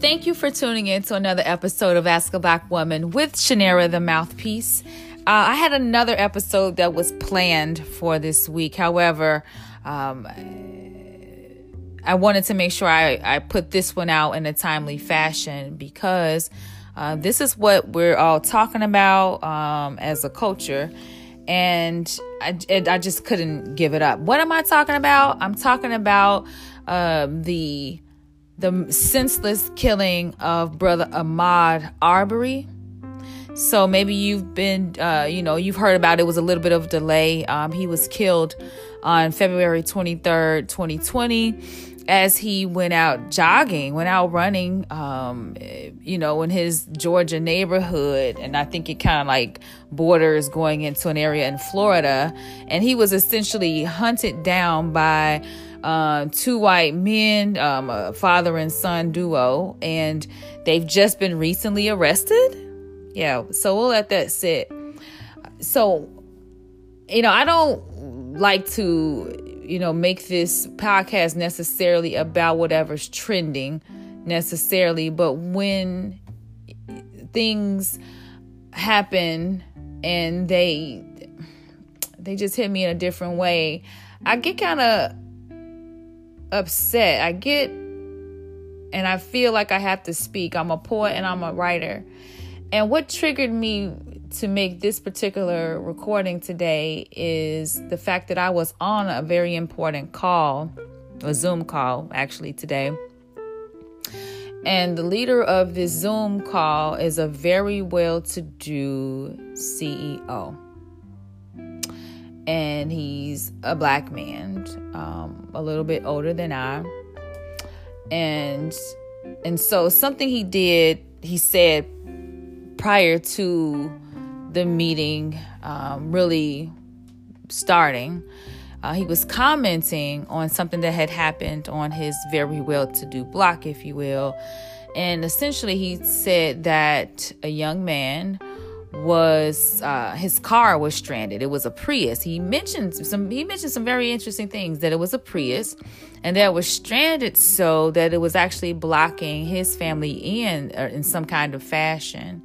Thank you for tuning in to another episode of Ask a Black Woman with Shanera the Mouthpiece. Uh, I had another episode that was planned for this week. However, um, I wanted to make sure I, I put this one out in a timely fashion because uh, this is what we're all talking about um, as a culture. And I, I just couldn't give it up. What am I talking about? I'm talking about uh, the the senseless killing of brother Ahmaud Arbery. So maybe you've been, uh, you know, you've heard about it. it was a little bit of delay. Um, he was killed on February 23rd, 2020, as he went out jogging, went out running, um, you know, in his Georgia neighborhood. And I think it kind of like borders going into an area in Florida. And he was essentially hunted down by uh, two white men, um, a father and son duo, and they've just been recently arrested. Yeah, so we'll let that sit. So, you know, I don't like to, you know, make this podcast necessarily about whatever's trending necessarily, but when things happen and they they just hit me in a different way, I get kind of upset. I get and I feel like I have to speak. I'm a poet and I'm a writer. And what triggered me to make this particular recording today is the fact that I was on a very important call, a Zoom call actually today. And the leader of this Zoom call is a very well to do CEO and he's a black man, um, a little bit older than I. And and so something he did, he said prior to the meeting um, really starting, uh, he was commenting on something that had happened on his very well-to-do block, if you will. And essentially, he said that a young man was uh, his car was stranded. It was a Prius. He mentioned some. He mentioned some very interesting things. That it was a Prius, and that was stranded so that it was actually blocking his family in uh, in some kind of fashion.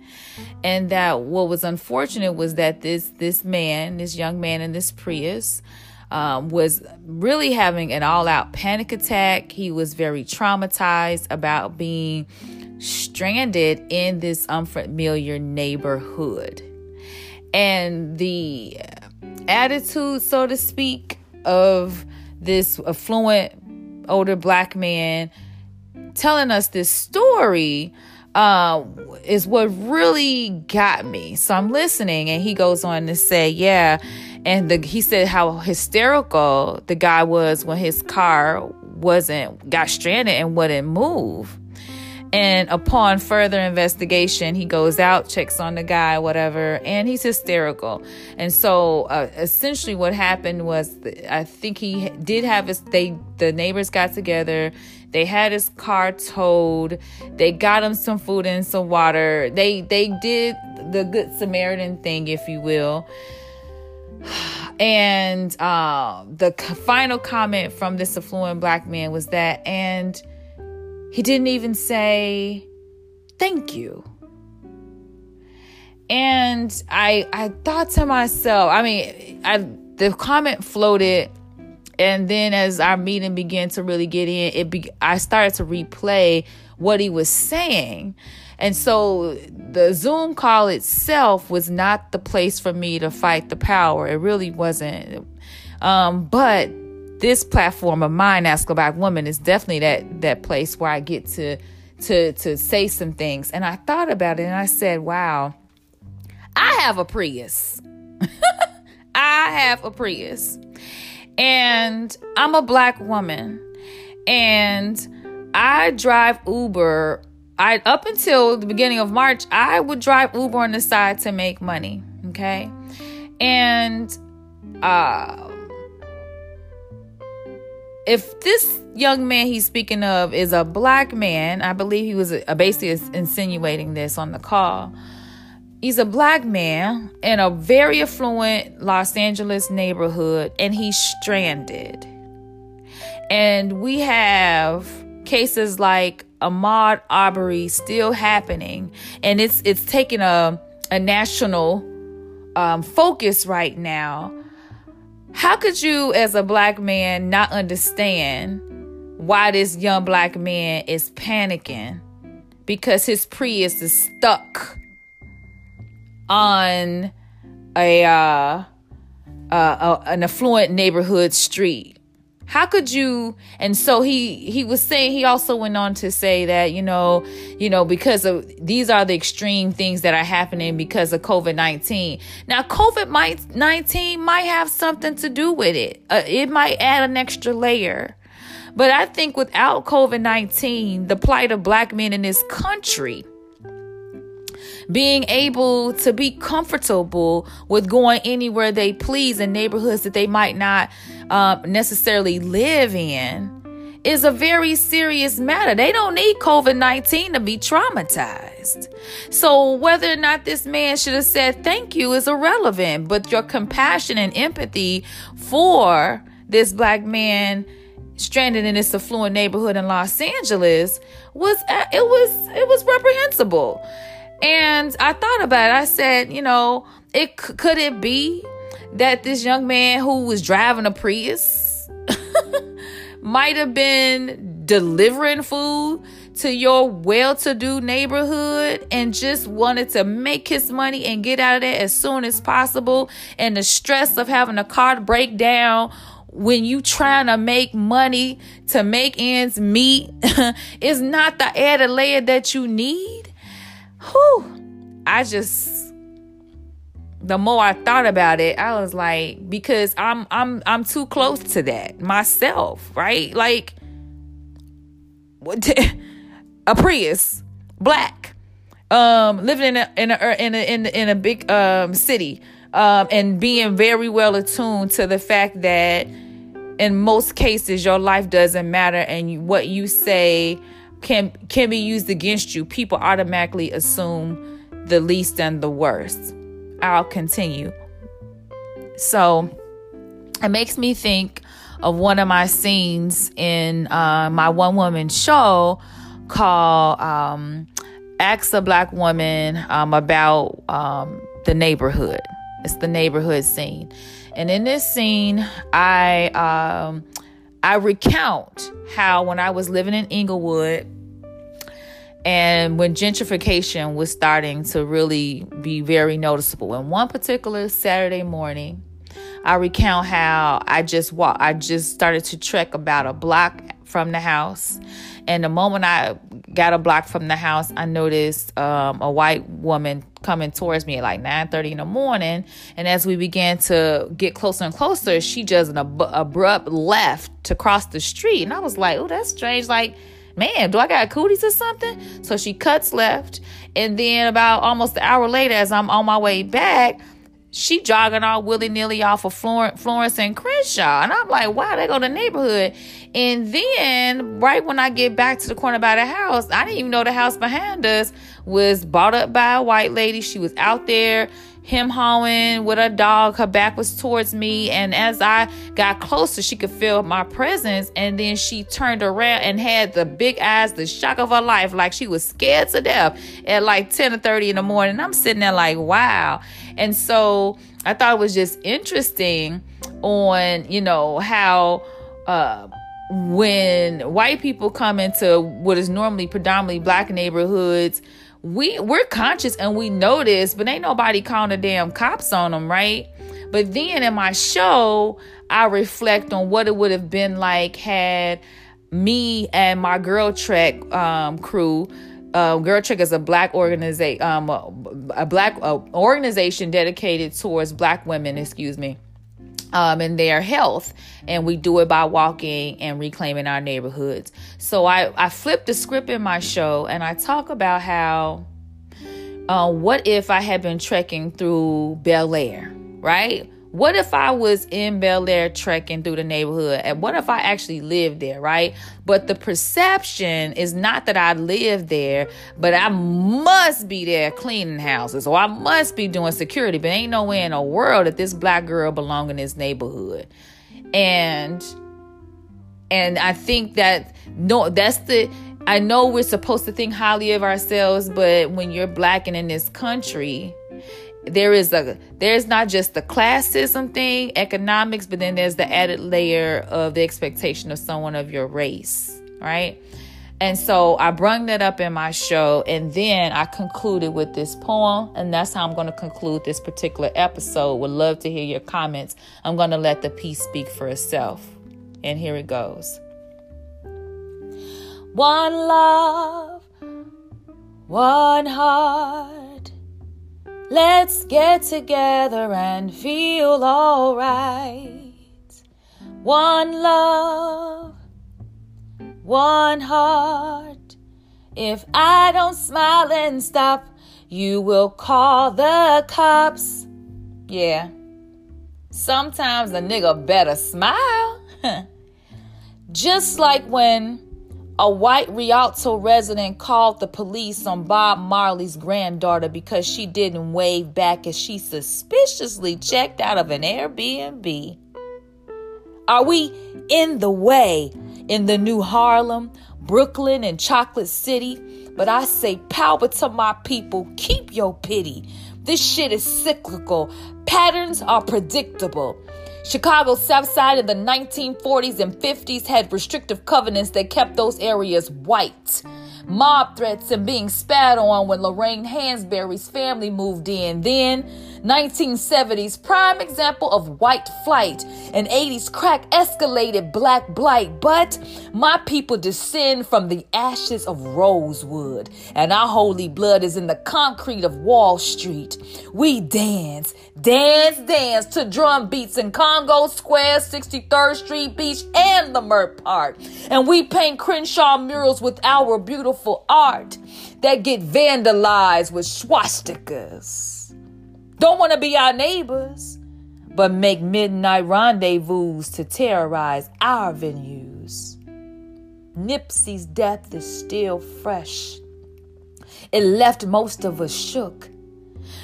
And that what was unfortunate was that this this man, this young man in this Prius. Um, was really having an all out panic attack. He was very traumatized about being stranded in this unfamiliar neighborhood. And the attitude, so to speak, of this affluent older black man telling us this story uh, is what really got me. So I'm listening, and he goes on to say, "Yeah," and the, he said how hysterical the guy was when his car wasn't got stranded and wouldn't move. And upon further investigation, he goes out, checks on the guy, whatever, and he's hysterical. And so, uh, essentially, what happened was, I think he did have his. They the neighbors got together. They had his car towed. They got him some food and some water. They they did the good Samaritan thing, if you will. And uh, the final comment from this affluent black man was that, and he didn't even say thank you. And I I thought to myself, I mean, I the comment floated and then as our meeting began to really get in, it be, I started to replay what he was saying. And so the Zoom call itself was not the place for me to fight the power. It really wasn't. Um, but this platform of mine, Ask a Black Woman, is definitely that that place where I get to to to say some things. And I thought about it and I said, wow, I have a Prius. I have a Prius. And I'm a black woman. And I drive Uber. I up until the beginning of March, I would drive Uber on the side to make money. Okay. And uh if this young man he's speaking of is a black man, I believe he was basically insinuating this on the call. He's a black man in a very affluent Los Angeles neighborhood, and he's stranded. And we have cases like Ahmaud Arbery still happening, and it's it's taking a a national um, focus right now. How could you, as a black man, not understand why this young black man is panicking? Because his Prius is stuck on a uh, uh, an affluent neighborhood street how could you and so he he was saying he also went on to say that you know you know because of these are the extreme things that are happening because of covid-19 now covid-19 might have something to do with it. Uh, it might add an extra layer. But i think without covid-19 the plight of black men in this country being able to be comfortable with going anywhere they please in neighborhoods that they might not uh, necessarily live in is a very serious matter. They don't need COVID 19 to be traumatized. So, whether or not this man should have said thank you is irrelevant, but your compassion and empathy for this black man stranded in this affluent neighborhood in Los Angeles was uh, it was it was reprehensible. And I thought about it. I said, you know, it could it be that this young man who was driving a Prius might have been delivering food to your well-to-do neighborhood and just wanted to make his money and get out of there as soon as possible. And the stress of having a car break down when you trying to make money to make ends meet is not the added layer that you need. Whew, I just the more I thought about it, I was like, because I'm I'm I'm too close to that myself, right? Like what a Prius, black, um, living in a in a in a in a, in a big um city, um, and being very well attuned to the fact that in most cases your life doesn't matter and you, what you say can can be used against you, people automatically assume the least and the worst. I'll continue. So it makes me think of one of my scenes in uh, my one woman show called um, Ask a Black Woman um, about um, the neighborhood. It's the neighborhood scene. And in this scene, I um, I recount how when I was living in Inglewood and when gentrification was starting to really be very noticeable. And one particular Saturday morning, I recount how I just walked, I just started to trek about a block from the house. And the moment I got a block from the house, I noticed um, a white woman coming towards me at like 9:30 in the morning. And as we began to get closer and closer, she just an ab- abrupt left to cross the street. And I was like, "Oh, that's strange." Like, man, do I got cooties or something? So she cuts left, and then about almost an hour later, as I'm on my way back, she jogging all willy nilly off of Florence and Crenshaw. And I'm like, wow, they go to the neighborhood. And then right when I get back to the corner by the house, I didn't even know the house behind us was bought up by a white lady. She was out there him hawing with a dog. Her back was towards me. And as I got closer, she could feel my presence. And then she turned around and had the big eyes, the shock of her life, like she was scared to death at like 10 or 30 in the morning. I'm sitting there like, wow. And so I thought it was just interesting on, you know, how uh when white people come into what is normally predominantly black neighborhoods we we're conscious and we know this, but ain't nobody calling the damn cops on them, right? But then in my show, I reflect on what it would have been like had me and my GirlTrek um, crew. Uh, GirlTrek is a black organization, um, a black uh, organization dedicated towards black women. Excuse me um, and their health. And we do it by walking and reclaiming our neighborhoods. So I, I flip the script in my show and I talk about how uh, what if I had been trekking through Bel Air, right? What if I was in Bel Air trekking through the neighborhood? And what if I actually lived there, right? But the perception is not that I live there, but I must be there cleaning houses or I must be doing security. But ain't no way in the world that this black girl belong in this neighborhood. And and I think that no, that's the I know we're supposed to think highly of ourselves, but when you're black and in this country, there is a there's not just the classism thing, economics, but then there's the added layer of the expectation of someone of your race, right? And so I brung that up in my show, and then I concluded with this poem, and that's how I'm going to conclude this particular episode. Would love to hear your comments. I'm going to let the piece speak for itself. And here it goes One love, one heart. Let's get together and feel alright. One love one heart. If I don't smile and stop, you will call the cops. Yeah. Sometimes a nigga better smile. Just like when a white Rialto resident called the police on Bob Marley's granddaughter because she didn't wave back as she suspiciously checked out of an Airbnb. Are we in the way in the new Harlem, Brooklyn, and Chocolate City. But I say, power to my people, keep your pity. This shit is cyclical, patterns are predictable. Chicago's South Side in the 1940s and 50s had restrictive covenants that kept those areas white mob threats and being spat on when Lorraine Hansberry's family moved in. Then, 1970s, prime example of white flight. And 80s crack escalated black blight. But my people descend from the ashes of Rosewood. And our holy blood is in the concrete of Wall Street. We dance, dance, dance to drum beats in Congo Square, 63rd Street Beach, and Leimert Park. And we paint Crenshaw murals with our beautiful art that get vandalized with swastikas. Don't want to be our neighbors, but make midnight rendezvous to terrorize our venues. Nipsey's death is still fresh. It left most of us shook.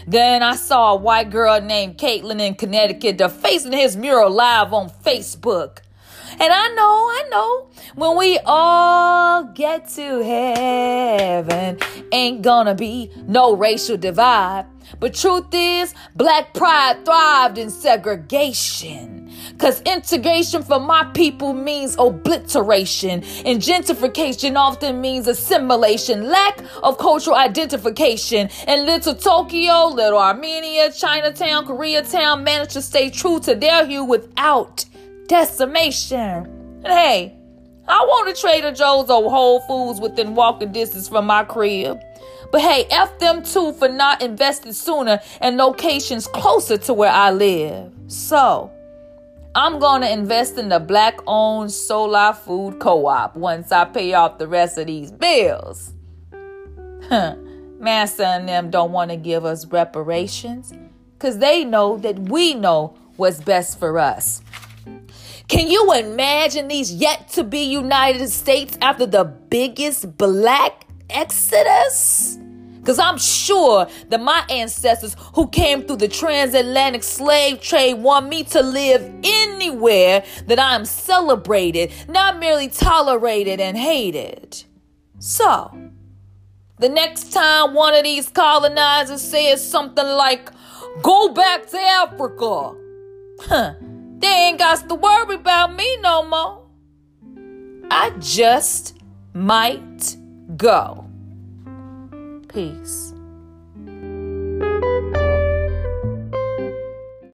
Then I saw a white girl named Caitlin in Connecticut defacing his mural live on Facebook. And I know, I know, when we all get to heaven, ain't gonna be no racial divide. But truth is, black pride thrived in segregation. Cause integration for my people means obliteration, and gentrification often means assimilation, lack of cultural identification. And little Tokyo, little Armenia, Chinatown, Koreatown managed to stay true to their hue without decimation. And hey, I want to Trader Joe's or Whole Foods within walking distance from my crib. But hey, F them too for not investing sooner in locations closer to where I live. So, I'm going to invest in the black owned Solar Food Co op once I pay off the rest of these bills. Huh. Massa and them don't want to give us reparations because they know that we know what's best for us. Can you imagine these yet to be United States after the biggest black exodus? Because I'm sure that my ancestors who came through the transatlantic slave trade want me to live anywhere that I'm celebrated, not merely tolerated and hated. So, the next time one of these colonizers says something like, go back to Africa, huh? They ain't got to worry about me no more. I just might go. Peace.